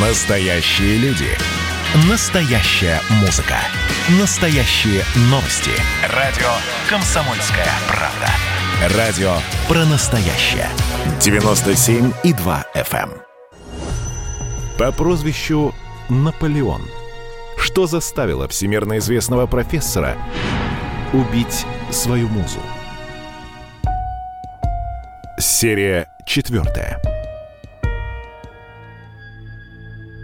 Настоящие люди. Настоящая музыка. Настоящие новости. Радио «Комсомольская правда». Радио про настоящее. 97,2 FM. Эм. По прозвищу Наполеон. Что заставило всемирно известного профессора убить свою музу? Серия четвертая.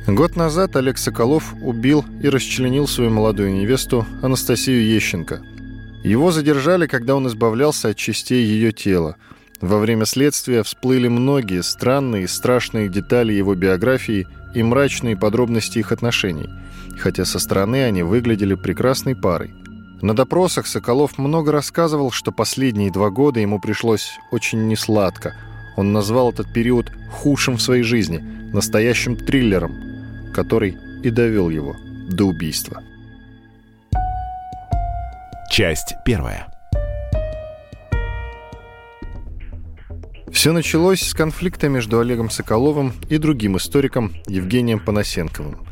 Год назад Олег Соколов убил и расчленил свою молодую невесту Анастасию Ещенко. Его задержали, когда он избавлялся от частей ее тела. Во время следствия всплыли многие странные и страшные детали его биографии и мрачные подробности их отношений, хотя со стороны они выглядели прекрасной парой. На допросах Соколов много рассказывал, что последние два года ему пришлось очень несладко. Он назвал этот период худшим в своей жизни, настоящим триллером – который и довел его до убийства. Часть первая. Все началось с конфликта между Олегом Соколовым и другим историком Евгением Панасенковым.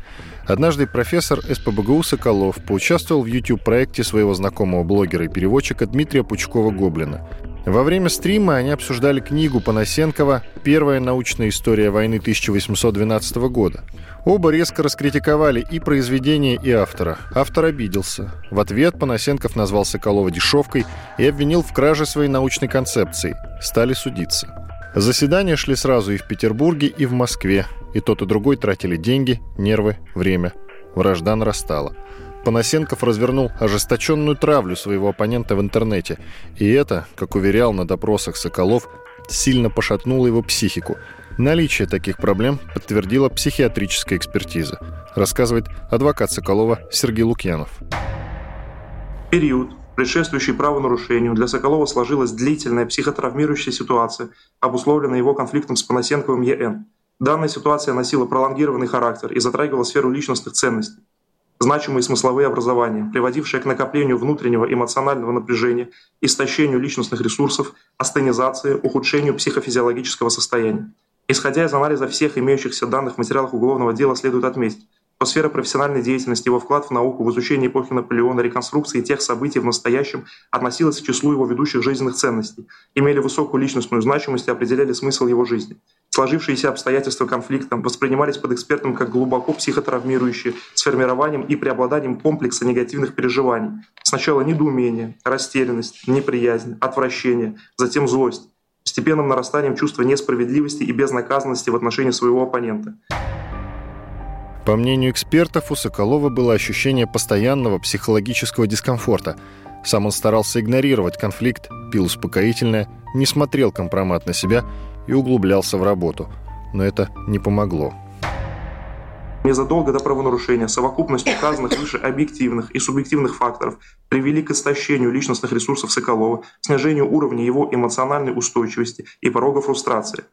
Однажды профессор СПБГУ Соколов поучаствовал в YouTube-проекте своего знакомого блогера и переводчика Дмитрия Пучкова-Гоблина – во время стрима они обсуждали книгу Панасенкова «Первая научная история войны 1812 года». Оба резко раскритиковали и произведение, и автора. Автор обиделся. В ответ Панасенков назвал Соколова дешевкой и обвинил в краже своей научной концепции. Стали судиться. Заседания шли сразу и в Петербурге, и в Москве. И тот, и другой тратили деньги, нервы, время. Вражда нарастала. Панасенков развернул ожесточенную травлю своего оппонента в интернете. И это, как уверял на допросах Соколов, сильно пошатнуло его психику. Наличие таких проблем подтвердила психиатрическая экспертиза, рассказывает адвокат Соколова Сергей Лукьянов. Период, предшествующий правонарушению, для Соколова сложилась длительная психотравмирующая ситуация, обусловленная его конфликтом с Панасенковым ЕН. Данная ситуация носила пролонгированный характер и затрагивала сферу личностных ценностей значимые смысловые образования, приводившие к накоплению внутреннего эмоционального напряжения, истощению личностных ресурсов, астенизации, ухудшению психофизиологического состояния. Исходя из анализа всех имеющихся данных в материалах уголовного дела, следует отметить, что сфера профессиональной деятельности, его вклад в науку, в изучение эпохи Наполеона, реконструкции тех событий в настоящем относилась к числу его ведущих жизненных ценностей, имели высокую личностную значимость и определяли смысл его жизни. Сложившиеся обстоятельства конфликта воспринимались под экспертом как глубоко психотравмирующие, с формированием и преобладанием комплекса негативных переживаний. Сначала недоумение, растерянность, неприязнь, отвращение, затем злость, постепенным нарастанием чувства несправедливости и безнаказанности в отношении своего оппонента. По мнению экспертов, у Соколова было ощущение постоянного психологического дискомфорта. Сам он старался игнорировать конфликт, пил успокоительное, не смотрел компромат на себя – и углублялся в работу. Но это не помогло. Незадолго до правонарушения совокупность указанных выше объективных и субъективных факторов привели к истощению личностных ресурсов Соколова, снижению уровня его эмоциональной устойчивости и порога фрустрации,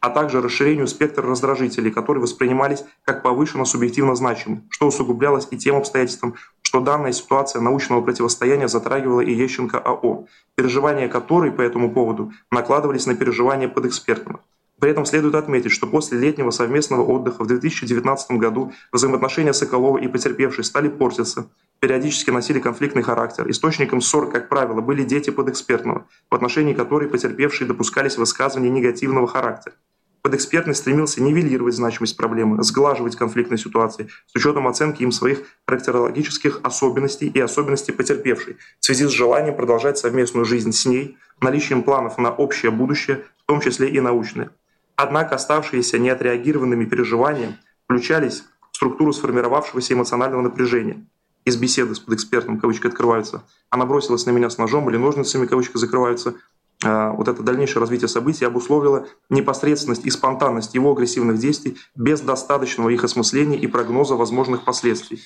а также расширению спектра раздражителей, которые воспринимались как повышенно субъективно значимы, что усугублялось и тем обстоятельством, что данная ситуация научного противостояния затрагивала и Ещенко АО, переживания которой по этому поводу накладывались на переживания подэкспертного. При этом следует отметить, что после летнего совместного отдыха в 2019 году взаимоотношения Соколова и потерпевшей стали портиться, периодически носили конфликтный характер. Источником ссор, как правило, были дети подэкспертного, в отношении которой потерпевшие допускались высказывания негативного характера. Подэкспертный стремился нивелировать значимость проблемы, сглаживать конфликтные ситуации с учетом оценки им своих характерологических особенностей и особенностей потерпевшей в связи с желанием продолжать совместную жизнь с ней, наличием планов на общее будущее, в том числе и научное. Однако оставшиеся неотреагированными переживания включались в структуру сформировавшегося эмоционального напряжения. Из беседы с подэкспертом, кавычки открываются, она бросилась на меня с ножом или ножницами, кавычки закрываются, вот это дальнейшее развитие событий обусловило непосредственность и спонтанность его агрессивных действий без достаточного их осмысления и прогноза возможных последствий.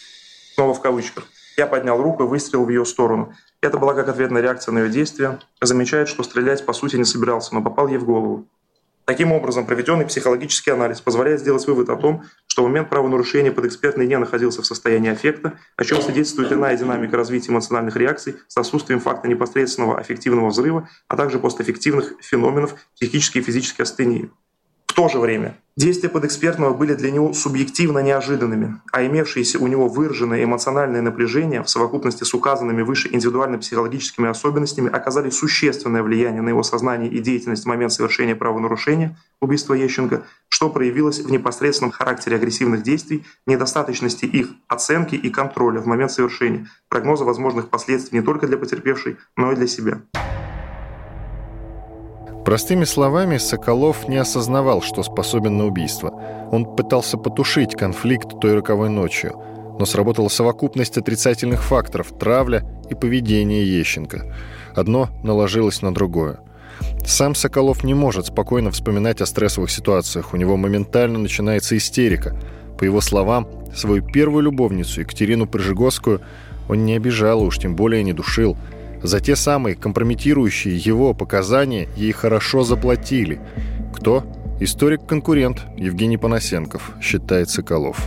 Снова в кавычках. Я поднял руку и выстрелил в ее сторону. Это была как ответная реакция на ее действия. Замечает, что стрелять по сути не собирался, но попал ей в голову. Таким образом, проведенный психологический анализ позволяет сделать вывод о том, что в момент правонарушения подэкспертный не находился в состоянии аффекта, о чем свидетельствует иная динамика развития эмоциональных реакций с отсутствием факта непосредственного аффективного взрыва, а также постэффективных феноменов психической и физической астении. В то же время Действия подэкспертного были для него субъективно неожиданными, а имевшиеся у него выраженное эмоциональное напряжение в совокупности с указанными выше индивидуально-психологическими особенностями оказали существенное влияние на его сознание и деятельность в момент совершения правонарушения убийства Ещенко, что проявилось в непосредственном характере агрессивных действий, недостаточности их оценки и контроля в момент совершения, прогноза возможных последствий не только для потерпевшей, но и для себя. Простыми словами, Соколов не осознавал, что способен на убийство. Он пытался потушить конфликт той роковой ночью, но сработала совокупность отрицательных факторов – травля и поведение Ещенко. Одно наложилось на другое. Сам Соколов не может спокойно вспоминать о стрессовых ситуациях. У него моментально начинается истерика. По его словам, свою первую любовницу, Екатерину Прыжегоскую, он не обижал, уж тем более не душил – за те самые компрометирующие его показания ей хорошо заплатили. Кто? Историк-конкурент Евгений Панасенков, считает Соколов.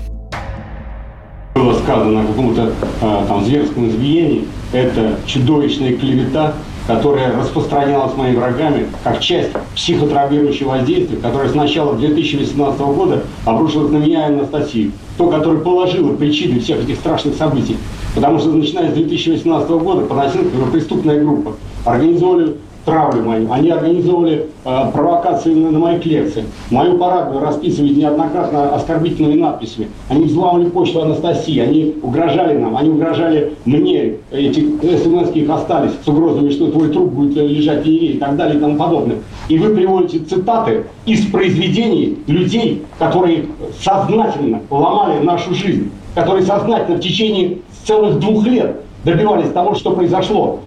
Было сказано о каком-то э, там зверском избиении. Это чудовищная клевета, которая распространялась моими врагами как часть психотравмирующего воздействия, которое с начала 2018 года обрушилось на меня и Анастасию. То, которое положило причины всех этих страшных событий. Потому что начиная с 2018 года Панасенко преступная группа организовали травлю мою. Они организовывали э, провокации на, на моих лекциях. Мою парадную расписывали неоднократно оскорбительными надписями. Они взломали почту Анастасии, они угрожали нам, они угрожали мне. Эти смс их остались с угрозами, что твой труп будет лежать в и так далее и тому подобное. И вы приводите цитаты из произведений людей, которые сознательно ломали нашу жизнь, которые сознательно в течение целых двух лет добивались того, что произошло.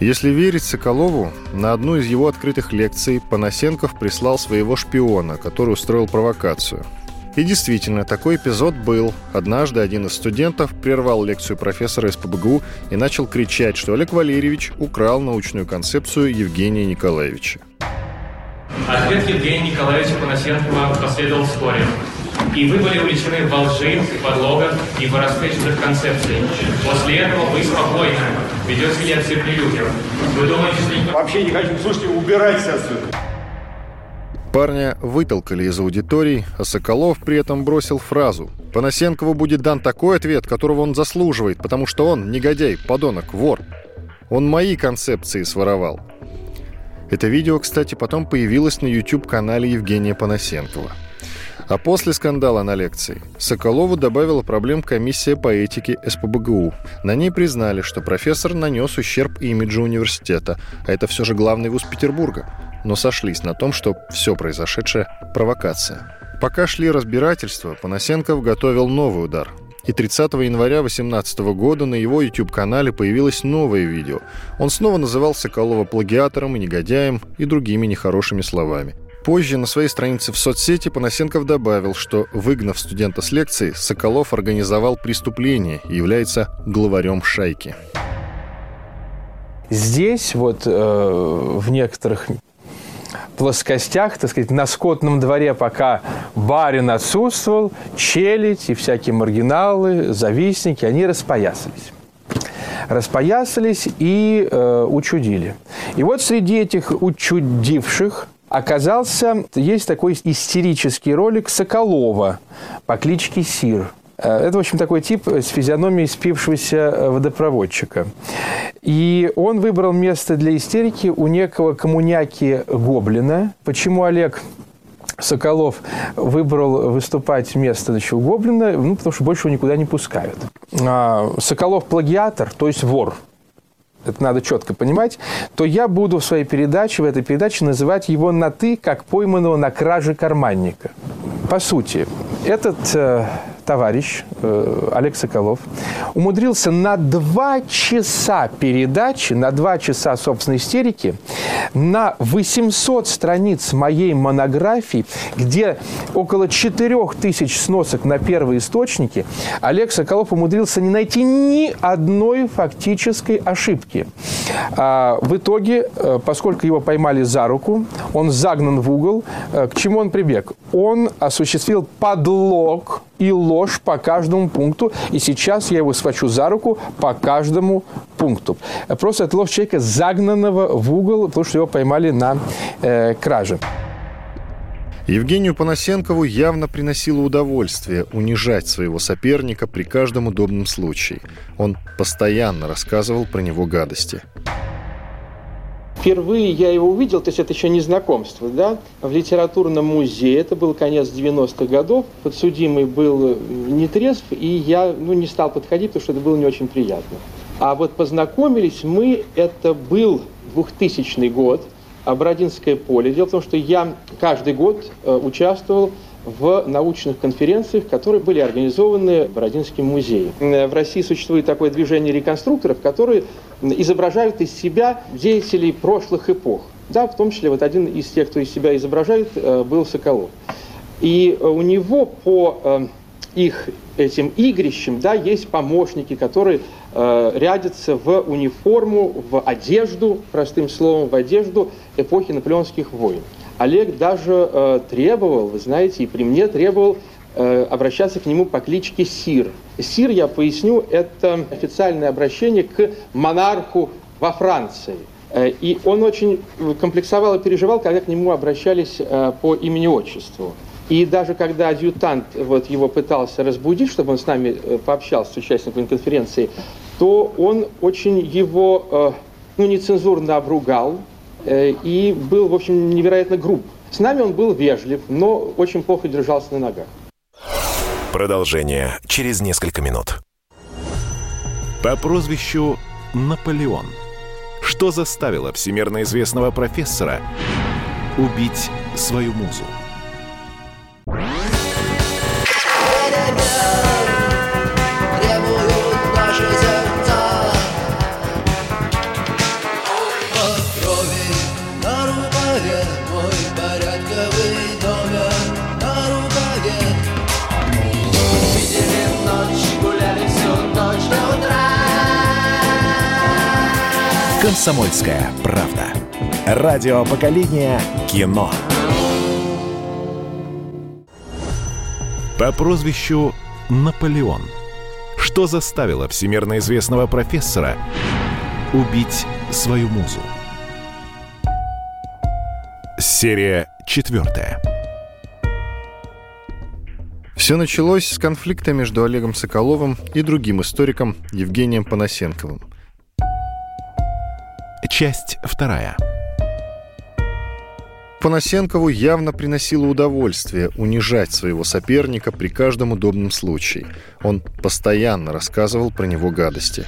Если верить Соколову, на одну из его открытых лекций Панасенков прислал своего шпиона, который устроил провокацию. И действительно, такой эпизод был. Однажды один из студентов прервал лекцию профессора из ПБГУ и начал кричать, что Олег Валерьевич украл научную концепцию Евгения Николаевича. Ответ Евгения Николаевича Панасенкова последовал вскоре. И вы были увлечены во лжи, подлогах и в распечатых концепциях. После этого вы спокойно ведете лекции при людях. Вы думаете, что... Вообще не хочу, слушайте, убирайтесь отсюда. Парня вытолкали из аудитории, а Соколов при этом бросил фразу «Панасенкову будет дан такой ответ, которого он заслуживает, потому что он негодяй, подонок, вор. Он мои концепции своровал». Это видео, кстати, потом появилось на YouTube-канале Евгения Панасенкова – а после скандала на лекции Соколову добавила проблем комиссия по этике СПБГУ. На ней признали, что профессор нанес ущерб имиджу университета, а это все же главный вуз Петербурга. Но сошлись на том, что все произошедшее – провокация. Пока шли разбирательства, Панасенков готовил новый удар. И 30 января 2018 года на его YouTube-канале появилось новое видео. Он снова называл Соколова плагиатором и негодяем и другими нехорошими словами. Позже на своей странице в соцсети Панасенков добавил, что, выгнав студента с лекции, Соколов организовал преступление и является главарем шайки. Здесь вот э, в некоторых плоскостях, так сказать, на скотном дворе, пока барин отсутствовал, челядь и всякие маргиналы, завистники, они распоясались распоясались и э, учудили. И вот среди этих учудивших оказался, есть такой истерический ролик Соколова по кличке Сир. Э, это, в общем, такой тип с физиономией спившегося э, водопроводчика. И он выбрал место для истерики у некого коммуняки Гоблина. Почему Олег Соколов выбрал выступать вместо значит, Гоблина, ну, потому что больше его никуда не пускают. А, Соколов плагиатор, то есть вор – это надо четко понимать, то я буду в своей передаче, в этой передаче называть его на «ты», как пойманного на краже карманника. По сути, этот э, товарищ э, Олег Соколов умудрился на два часа передачи, на два часа собственной истерики, на 800 страниц моей монографии, где около 4000 сносок на первые источники, Олег Соколов умудрился не найти ни одной фактической ошибки. А в итоге, э, поскольку его поймали за руку, он загнан в угол. Э, к чему он прибег? Он осуществил подлог и ложь по каждому пункту. И сейчас я его схвачу за руку по каждому пункту. Просто это ложь человека, загнанного в угол, потому что его поймали на э, краже. Евгению Панасенкову явно приносило удовольствие унижать своего соперника при каждом удобном случае. Он постоянно рассказывал про него гадости. Впервые я его увидел, то есть это еще не знакомство, да, в литературном музее, это был конец 90-х годов, подсудимый был нетрезв, и я ну, не стал подходить, потому что это было не очень приятно. А вот познакомились мы, это был 2000 год, Бородинское поле. Дело в том, что я каждый год э, участвовал в научных конференциях, которые были организованы Бородинским. Э, в России существует такое движение реконструкторов, которые изображают из себя деятелей прошлых эпох. Да, в том числе вот один из тех, кто из себя изображает, э, был Соколов. И у него по их этим игрищем, да, есть помощники, которые э, рядятся в униформу, в одежду, простым словом, в одежду эпохи наполеонских войн. Олег даже э, требовал, вы знаете, и при мне требовал э, обращаться к нему по кличке Сир. Сир, я поясню, это официальное обращение к монарху во Франции. Э, и он очень комплексовал и переживал, когда к нему обращались э, по имени-отчеству. И даже когда адъютант вот, его пытался разбудить, чтобы он с нами э, пообщался, с участниками конференции, то он очень его э, ну, нецензурно обругал и был, в общем, невероятно груб. С нами он был вежлив, но очень плохо держался на ногах. Продолжение через несколько минут. По прозвищу Наполеон. Что заставило всемирно известного профессора убить свою музу? «Комсомольская правда». Радио поколения кино. По прозвищу Наполеон. Что заставило всемирно известного профессора убить свою музу? Серия четвертая. Все началось с конфликта между Олегом Соколовым и другим историком Евгением Панасенковым. Часть вторая. Панасенкову явно приносило удовольствие унижать своего соперника при каждом удобном случае. Он постоянно рассказывал про него гадости.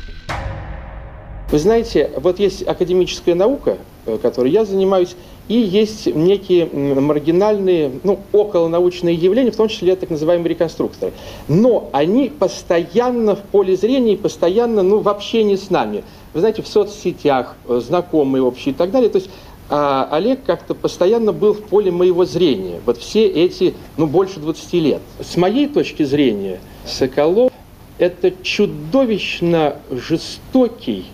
Вы знаете, вот есть академическая наука, э, которой я занимаюсь, и есть некие маргинальные, ну, околонаучные явления, в том числе так называемые реконструкторы. Но они постоянно в поле зрения постоянно, ну, в общении с нами – вы знаете, в соцсетях, э, знакомые общие и так далее. То есть а Олег как-то постоянно был в поле моего зрения. Вот все эти, ну, больше 20 лет. С моей точки зрения, Соколов – это чудовищно жестокий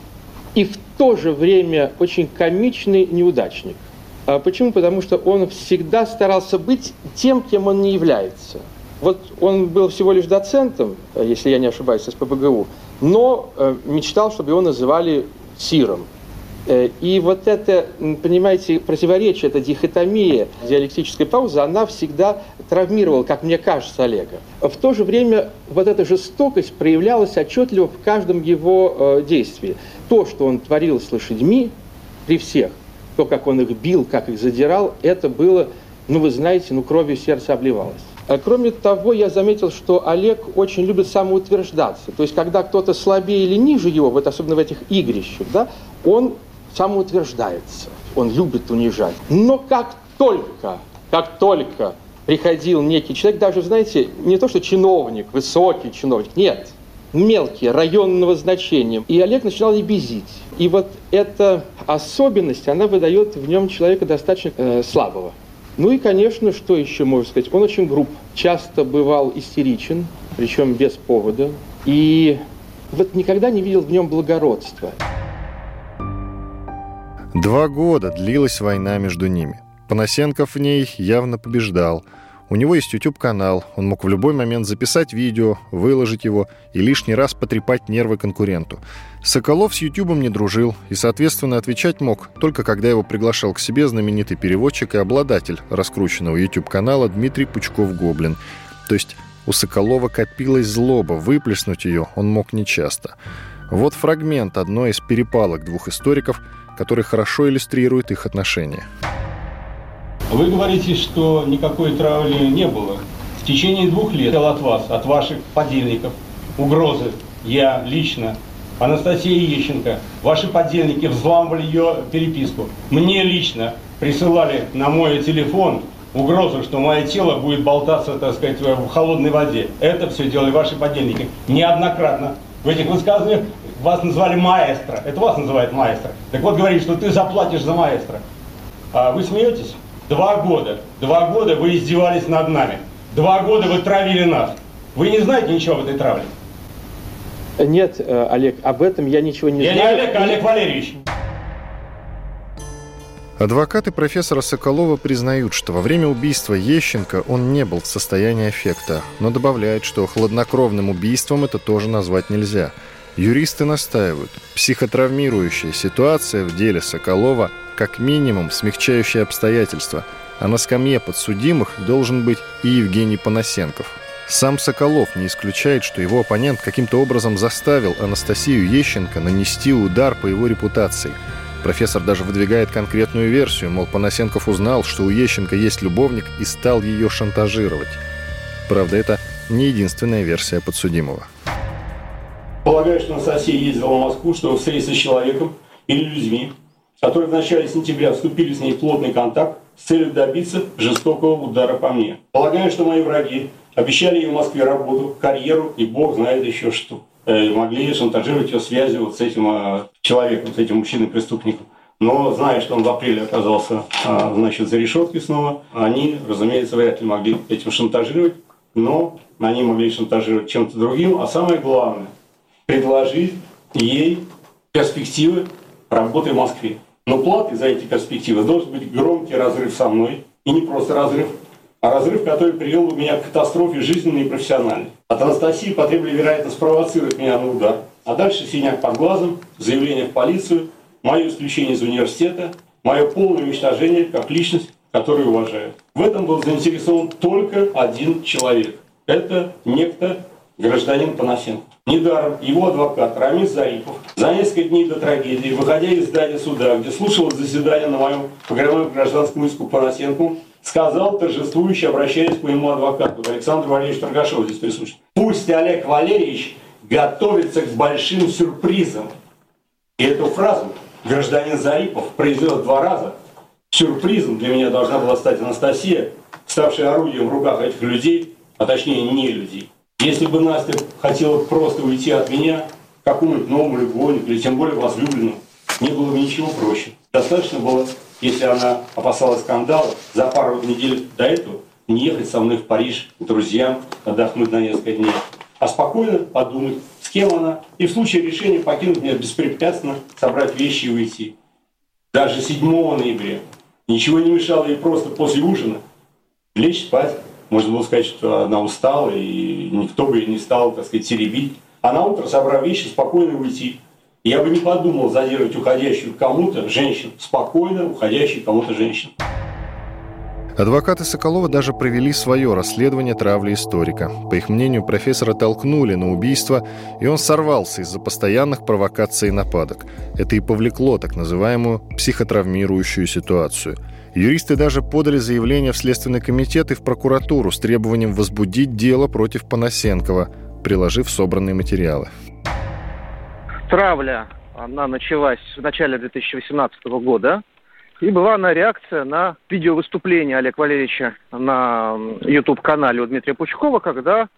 и в то же время очень комичный неудачник. А почему? Потому что он всегда старался быть тем, кем он не является. Вот он был всего лишь доцентом, если я не ошибаюсь, с ПБГУ, но э, мечтал, чтобы его называли Сиром. Э, и вот это, понимаете, противоречие, эта дихотомия диалектической паузы, она всегда травмировала, как мне кажется, Олега. В то же время вот эта жестокость проявлялась отчетливо в каждом его э, действии. То, что он творил с лошадьми при всех, то, как он их бил, как их задирал, это было, ну вы знаете, ну кровью сердце обливалось. А кроме того, я заметил, что Олег очень любит самоутверждаться. То есть, когда кто-то слабее или ниже его, вот особенно в этих игрищах, да, он самоутверждается, он любит унижать. Но как только, как только приходил некий человек, даже, знаете, не то что чиновник, высокий чиновник, нет, мелкий, районного значения. И Олег начинал лебезить. И вот эта особенность, она выдает в нем человека достаточно э, слабого. Ну и, конечно, что еще можно сказать? Он очень груб, часто бывал истеричен, причем без повода. И вот никогда не видел в нем благородства. Два года длилась война между ними. Панасенков в ней явно побеждал. У него есть YouTube-канал, он мог в любой момент записать видео, выложить его и лишний раз потрепать нервы конкуренту. Соколов с YouTube не дружил и, соответственно, отвечать мог только когда его приглашал к себе знаменитый переводчик и обладатель раскрученного YouTube-канала Дмитрий Пучков-Гоблин. То есть у Соколова копилась злоба, выплеснуть ее он мог нечасто. Вот фрагмент одной из перепалок двух историков, который хорошо иллюстрирует их отношения. Вы говорите, что никакой травли не было. В течение двух лет от вас, от ваших подельников, угрозы. Я лично, Анастасия Ещенко, ваши подельники взламывали ее переписку. Мне лично присылали на мой телефон угрозу, что мое тело будет болтаться, так сказать, в холодной воде. Это все делали ваши подельники. Неоднократно. В этих высказываниях вас назвали маэстро. Это вас называют маэстро. Так вот, говорит, что ты заплатишь за маэстро. А вы смеетесь? Два года. Два года вы издевались над нами. Два года вы травили нас. Вы не знаете ничего об этой травле? Нет, э, Олег, об этом я ничего не я знаю. Я не Олег, а Олег Валерьевич. Адвокаты профессора Соколова признают, что во время убийства Ещенко он не был в состоянии аффекта, но добавляют, что хладнокровным убийством это тоже назвать нельзя. Юристы настаивают, психотравмирующая ситуация в деле Соколова как минимум смягчающее обстоятельства, а на скамье подсудимых должен быть и Евгений Панасенков. Сам Соколов не исключает, что его оппонент каким-то образом заставил Анастасию Ещенко нанести удар по его репутации. Профессор даже выдвигает конкретную версию, мол, Панасенков узнал, что у Ещенко есть любовник и стал ее шантажировать. Правда, это не единственная версия подсудимого. Полагаю, что Анастасия ездила в Москву, чтобы встретиться с человеком или людьми, которые в начале сентября вступили с ней в плотный контакт с целью добиться жестокого удара по мне. Полагаю, что мои враги обещали ей в Москве работу, карьеру и бог знает еще что. Э, могли шантажировать ее связью вот с этим э, человеком, с этим мужчиной-преступником. Но зная, что он в апреле оказался а, значит, за решеткой снова, они, разумеется, вряд ли могли этим шантажировать, но они могли шантажировать чем-то другим. А самое главное, предложить ей перспективы работы в Москве. Но платой за эти перспективы должен быть громкий разрыв со мной. И не просто разрыв, а разрыв, который привел меня к катастрофе жизненной и профессиональной. От Анастасии потребовали, вероятно, спровоцировать меня на удар. А дальше синяк под глазом, заявление в полицию, мое исключение из университета, мое полное уничтожение как личность, которую уважаю. В этом был заинтересован только один человек. Это некто гражданин Панасенко. Недаром его адвокат Рамис Зарипов за несколько дней до трагедии, выходя из здания суда, где слушал заседание на моем погребном гражданском иску Панасенко, сказал, торжествующе обращаясь к моему адвокату, Александру Валерьевичу Торгашову здесь присутствует. Пусть Олег Валерьевич готовится к большим сюрпризам. И эту фразу гражданин Зарипов произнес два раза. Сюрпризом для меня должна была стать Анастасия, ставшая орудием в руках этих людей, а точнее не людей. Если бы Настя хотела просто уйти от меня, какому-нибудь новому любовнику или тем более возлюбленному, не было бы ничего проще. Достаточно было, если она опасалась скандала, за пару недель до этого не ехать со мной в Париж к друзьям, отдохнуть на несколько дней, а спокойно подумать, с кем она, и в случае решения покинуть меня беспрепятственно, собрать вещи и уйти. Даже 7 ноября ничего не мешало ей просто после ужина лечь спать можно было сказать, что она устала, и никто бы ее не стал, так сказать, теребить. А на утро, собрав вещи, спокойно уйти. Я бы не подумал задерживать уходящую кому-то женщин, спокойно уходящую кому-то женщин. Адвокаты Соколова даже провели свое расследование травли историка. По их мнению, профессора толкнули на убийство, и он сорвался из-за постоянных провокаций и нападок. Это и повлекло так называемую психотравмирующую ситуацию – Юристы даже подали заявление в Следственный комитет и в прокуратуру с требованием возбудить дело против Панасенкова, приложив собранные материалы. Травля, она началась в начале 2018 года. И была она реакция на видеовыступление Олега Валерьевича на YouTube-канале у Дмитрия Пучкова, когда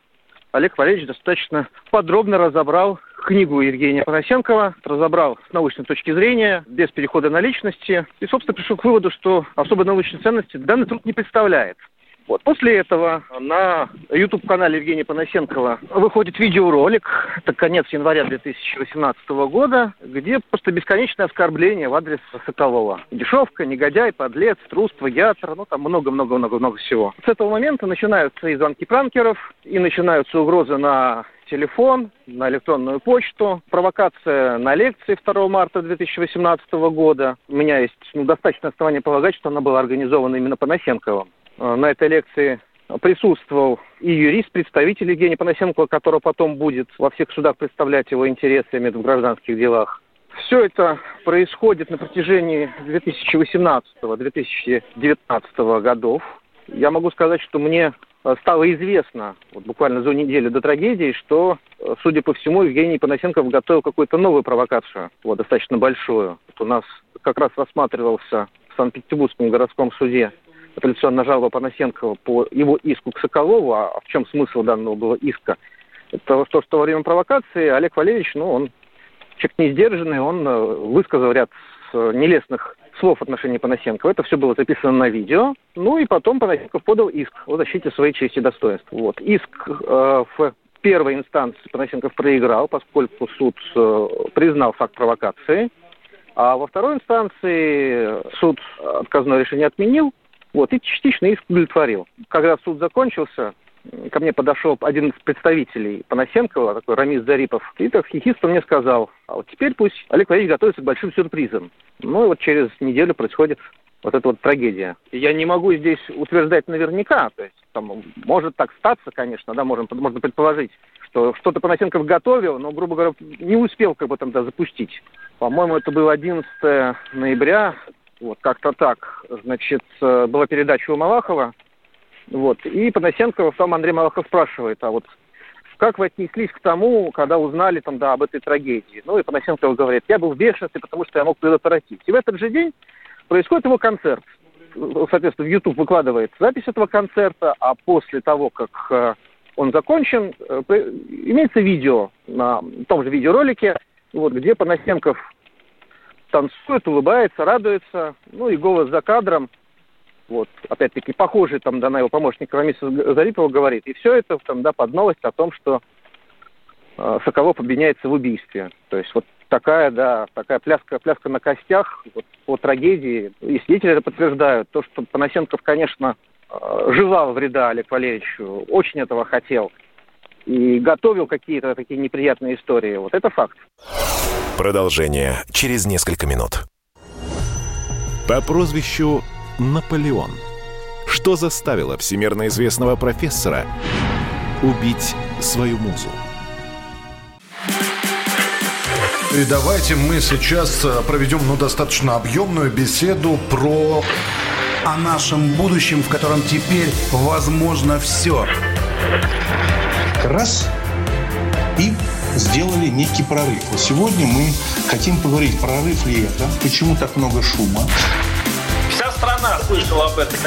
Олег Валерьевич достаточно подробно разобрал книгу Евгения Панасенкова, разобрал с научной точки зрения, без перехода на личности, и, собственно, пришел к выводу, что особой научной ценности данный труд не представляет. Вот. После этого на YouTube-канале Евгения Панасенкова выходит видеоролик, это конец января 2018 года, где просто бесконечное оскорбление в адрес Соколова. Дешевка, негодяй, подлец, трус, плагиатор, ну там много-много-много-много всего. С этого момента начинаются и звонки пранкеров, и начинаются угрозы на телефон, на электронную почту. Провокация на лекции 2 марта 2018 года. У меня есть ну, достаточно основания полагать, что она была организована именно Панасенковым. Э, на этой лекции присутствовал и юрист, представитель Евгения Панасенкова, который потом будет во всех судах представлять его интересы в гражданских делах. Все это происходит на протяжении 2018-2019 годов. Я могу сказать, что мне стало известно вот буквально за неделю до трагедии, что, э, судя по всему, Евгений Панасенков готовил какую-то новую провокацию, вот, достаточно большую. Вот у нас как раз рассматривался в Санкт-Петербургском городском суде апелляционная жалоба Панасенкова по его иску к Соколову. А в чем смысл данного было иска? Это то, что во время провокации Олег Валерьевич, ну, он человек не сдержанный, он э, высказал ряд нелестных слов в отношении Панасенкова. Это все было записано на видео. Ну и потом Панасенков подал иск о защите своей чести и достоинства. Вот. Иск э, в первой инстанции Панасенков проиграл, поскольку суд э, признал факт провокации. А во второй инстанции суд отказное решение отменил, вот, и частично иск удовлетворил. Когда суд закончился, ко мне подошел один из представителей Панасенкова, такой Рамис Зарипов, и так хихисто мне сказал, а вот теперь пусть Олег Валерьевич готовится к большим сюрпризам. Ну и вот через неделю происходит вот эта вот трагедия. Я не могу здесь утверждать наверняка, то есть там может так статься, конечно, да, можем, можно предположить, что что-то Панасенков готовил, но, грубо говоря, не успел как бы там да, запустить. По-моему, это было 11 ноября, вот как-то так. Значит, э, была передача у Малахова, вот. И Панасенков там Андрей Малахов спрашивает, а вот как вы отнеслись к тому, когда узнали там, да, об этой трагедии? Ну и Панасенков говорит, я был в бешенстве, потому что я мог предотвратить. И в этот же день происходит его концерт. Соответственно, в YouTube выкладывает запись этого концерта, а после того, как э, он закончен, э, имеется видео на том же видеоролике, вот, где Панасенков танцует, улыбается, радуется, ну и голос за кадром – вот, опять-таки, похожий там, да, на его помощника Рамиса Зарипова говорит. И все это там, да, под новость о том, что э, Соколов обвиняется в убийстве. То есть вот такая, да, такая пляска, пляска на костях вот, по трагедии. И свидетели это подтверждают. То, что Панасенков, конечно, э, желал вреда Олег Валерьевичу, очень этого хотел. И готовил какие-то такие неприятные истории. Вот это факт. Продолжение через несколько минут. По прозвищу Наполеон. Что заставило всемирно известного профессора убить свою музу? И давайте мы сейчас э, проведем ну, достаточно объемную беседу про... О нашем будущем, в котором теперь возможно все. Раз и сделали некий прорыв. Сегодня мы хотим поговорить, прорыв ли это, почему так много шума, слышала об этом.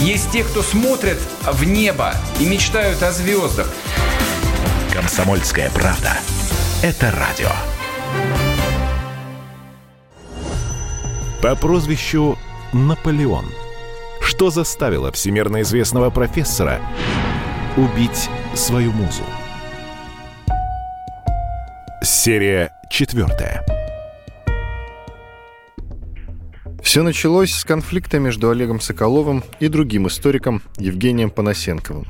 Есть те, кто смотрят в небо и мечтают о звездах. Комсомольская правда. Это радио. По прозвищу Наполеон. Что заставило всемирно известного профессора убить свою музу? Серия четвертая. Все началось с конфликта между Олегом Соколовым и другим историком Евгением Панасенковым.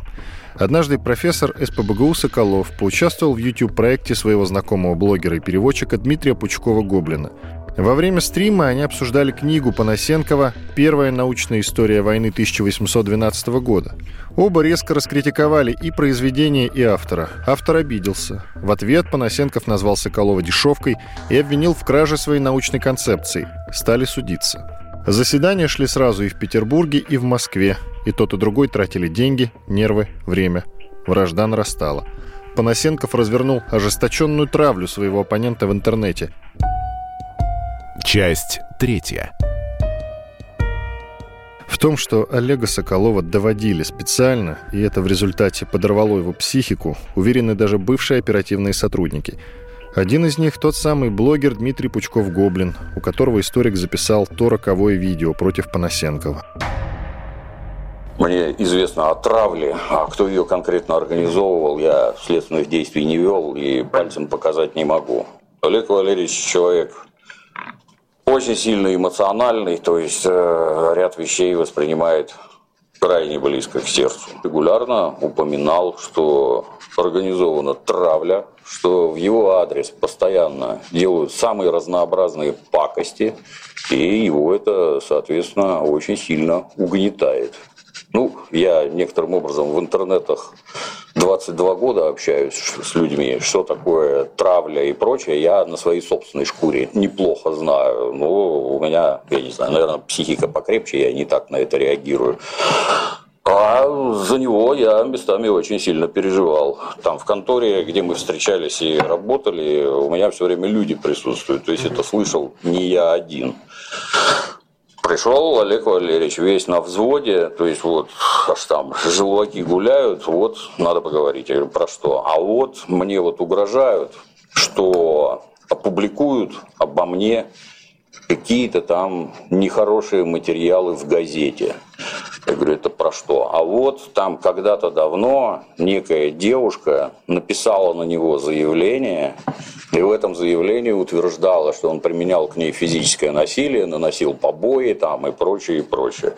Однажды профессор СПБГУ Соколов поучаствовал в YouTube-проекте своего знакомого блогера и переводчика Дмитрия Пучкова-Гоблина. Во время стрима они обсуждали книгу Панасенкова «Первая научная история войны 1812 года». Оба резко раскритиковали и произведение, и автора. Автор обиделся. В ответ Панасенков назвал Соколова дешевкой и обвинил в краже своей научной концепции. Стали судиться. Заседания шли сразу и в Петербурге, и в Москве. И тот, и другой тратили деньги, нервы, время. Вражда нарастала. Панасенков развернул ожесточенную травлю своего оппонента в интернете. Часть третья. В том, что Олега Соколова доводили специально, и это в результате подорвало его психику, уверены даже бывшие оперативные сотрудники. Один из них – тот самый блогер Дмитрий Пучков-Гоблин, у которого историк записал то роковое видео против Панасенкова. мне известно о травле, а кто ее конкретно организовывал, я следственных действий не вел и пальцем показать не могу. Олег Валерьевич человек очень сильно эмоциональный, то есть э, ряд вещей воспринимает крайне близко к сердцу. Регулярно упоминал, что организована травля, что в его адрес постоянно делают самые разнообразные пакости, и его это, соответственно, очень сильно угнетает. Ну, я некоторым образом в интернетах 22 года общаюсь с людьми, что такое травля и прочее, я на своей собственной шкуре неплохо знаю. Но у меня, я не знаю, наверное, психика покрепче, я не так на это реагирую. А за него я местами очень сильно переживал. Там в конторе, где мы встречались и работали, у меня все время люди присутствуют. То есть это слышал не я один. Пришел Олег Валерьевич весь на взводе, то есть вот аж там желваки гуляют, вот надо поговорить. Я говорю, про что? А вот мне вот угрожают, что опубликуют обо мне какие-то там нехорошие материалы в газете. Я говорю, это про что? А вот там когда-то давно некая девушка написала на него заявление, и в этом заявлении утверждала, что он применял к ней физическое насилие, наносил побои там и прочее, и прочее.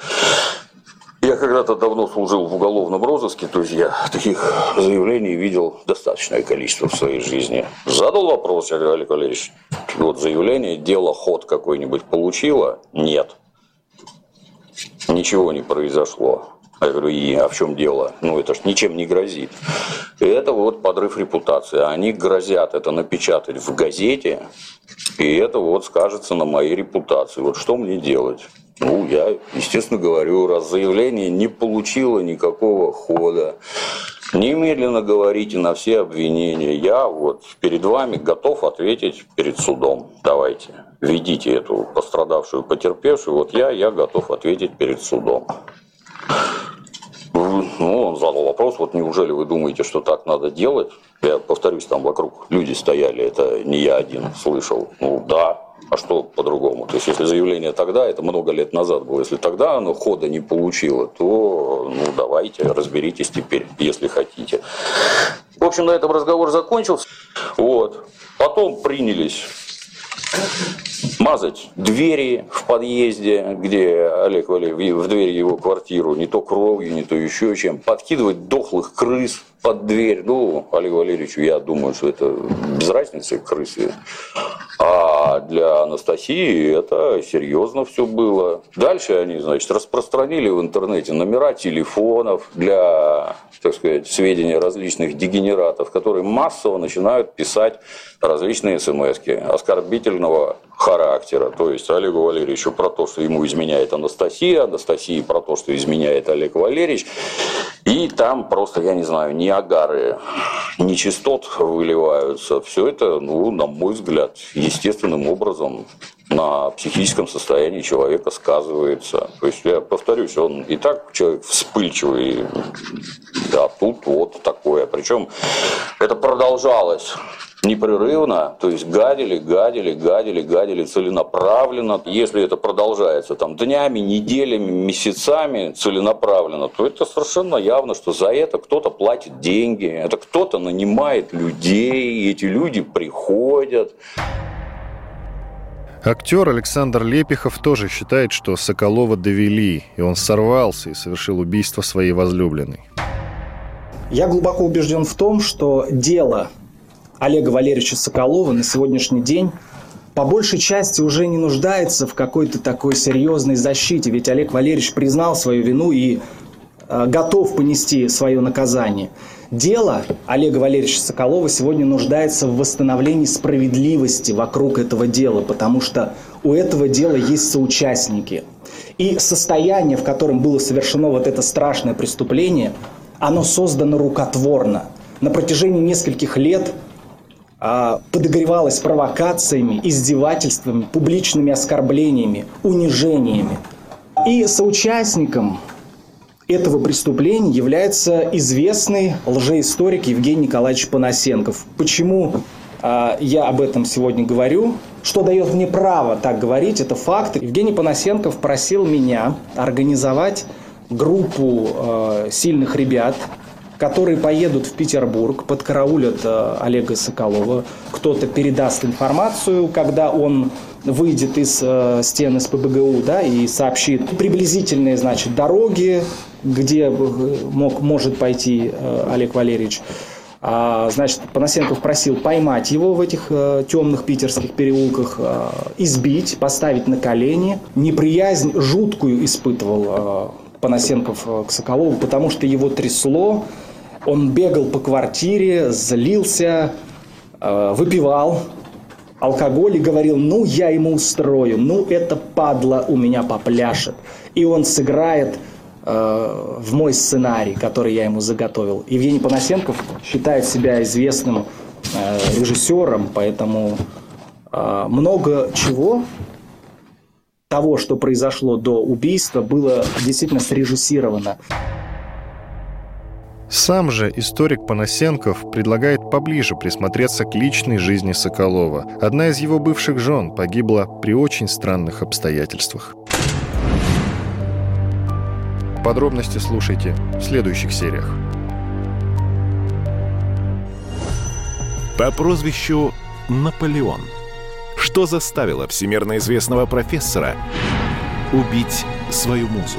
Я когда-то давно служил в уголовном розыске, то есть я таких заявлений видел достаточное количество в своей жизни. Задал вопрос, я говорю, Олег Валерьевич, вот заявление, дело ход какой-нибудь получило? Нет. Ничего не произошло. Я говорю, и, а в чем дело? Ну, это ж ничем не грозит. И это вот подрыв репутации. Они грозят это напечатать в газете, и это вот скажется на моей репутации. Вот что мне делать? Ну, я, естественно, говорю, раз заявление не получило никакого хода, немедленно говорите на все обвинения. Я вот перед вами готов ответить перед судом. Давайте, ведите эту пострадавшую, потерпевшую. Вот я, я готов ответить перед судом. Ну, он задал вопрос, вот неужели вы думаете, что так надо делать? Я повторюсь, там вокруг люди стояли, это не я один слышал. Ну да, а что по-другому? То есть, если заявление тогда, это много лет назад было, если тогда оно хода не получило, то ну давайте, разберитесь теперь, если хотите. В общем, на этом разговор закончился. Вот. Потом принялись мазать двери в подъезде, где Олег Валерьевич в двери его квартиру, не то кровью, не то еще чем, подкидывать дохлых крыс под дверь. Ну, Олегу Валерьевичу, я думаю, что это без разницы крысы. А для Анастасии это серьезно все было. Дальше они, значит, распространили в интернете номера телефонов для, так сказать, сведения различных дегенератов, которые массово начинают писать различные смс оскорбительного характера. То есть Олегу Валерьевичу про то, что ему изменяет Анастасия, Анастасии про то, что изменяет Олег Валерьевич. И там просто, я не знаю, ни агары, ни частот выливаются. Все это, ну, на мой взгляд, естественным образом на психическом состоянии человека сказывается. То есть, я повторюсь, он и так человек вспыльчивый, а тут вот такое. Причем это продолжалось непрерывно, то есть гадили, гадили, гадили, гадили целенаправленно. Если это продолжается там днями, неделями, месяцами целенаправленно, то это совершенно явно, что за это кто-то платит деньги, это кто-то нанимает людей, и эти люди приходят. Актер Александр Лепихов тоже считает, что Соколова довели, и он сорвался и совершил убийство своей возлюбленной. Я глубоко убежден в том, что дело Олега Валерьевича Соколова на сегодняшний день по большей части уже не нуждается в какой-то такой серьезной защите, ведь Олег Валерьевич признал свою вину и э, готов понести свое наказание. Дело Олега Валерьевича Соколова сегодня нуждается в восстановлении справедливости вокруг этого дела, потому что у этого дела есть соучастники. И состояние, в котором было совершено вот это страшное преступление, оно создано рукотворно. На протяжении нескольких лет подогревалась провокациями, издевательствами, публичными оскорблениями, унижениями. И соучастником этого преступления является известный лжеисторик Евгений Николаевич Панасенков. Почему э, я об этом сегодня говорю? Что дает мне право так говорить, это факт. Евгений Панасенков просил меня организовать группу э, сильных ребят, которые поедут в Петербург, подкараулят э, Олега Соколова. Кто-то передаст информацию, когда он выйдет из э, стены СПБГУ, да, и сообщит приблизительные, значит, дороги, где мог, может пойти э, Олег Валерьевич. А, значит, Панасенков просил поймать его в этих э, темных питерских переулках, э, избить, поставить на колени. Неприязнь жуткую испытывал э, Панасенков э, к Соколову, потому что его трясло, он бегал по квартире, злился, э, выпивал алкоголь и говорил, ну я ему устрою, ну это падла у меня попляшет. И он сыграет э, в мой сценарий, который я ему заготовил. Евгений Панасенков считает себя известным э, режиссером, поэтому э, много чего того, что произошло до убийства, было действительно срежиссировано. Сам же историк Панасенков предлагает поближе присмотреться к личной жизни Соколова. Одна из его бывших жен погибла при очень странных обстоятельствах. Подробности слушайте в следующих сериях. По прозвищу Наполеон. Что заставило всемирно известного профессора убить свою музу?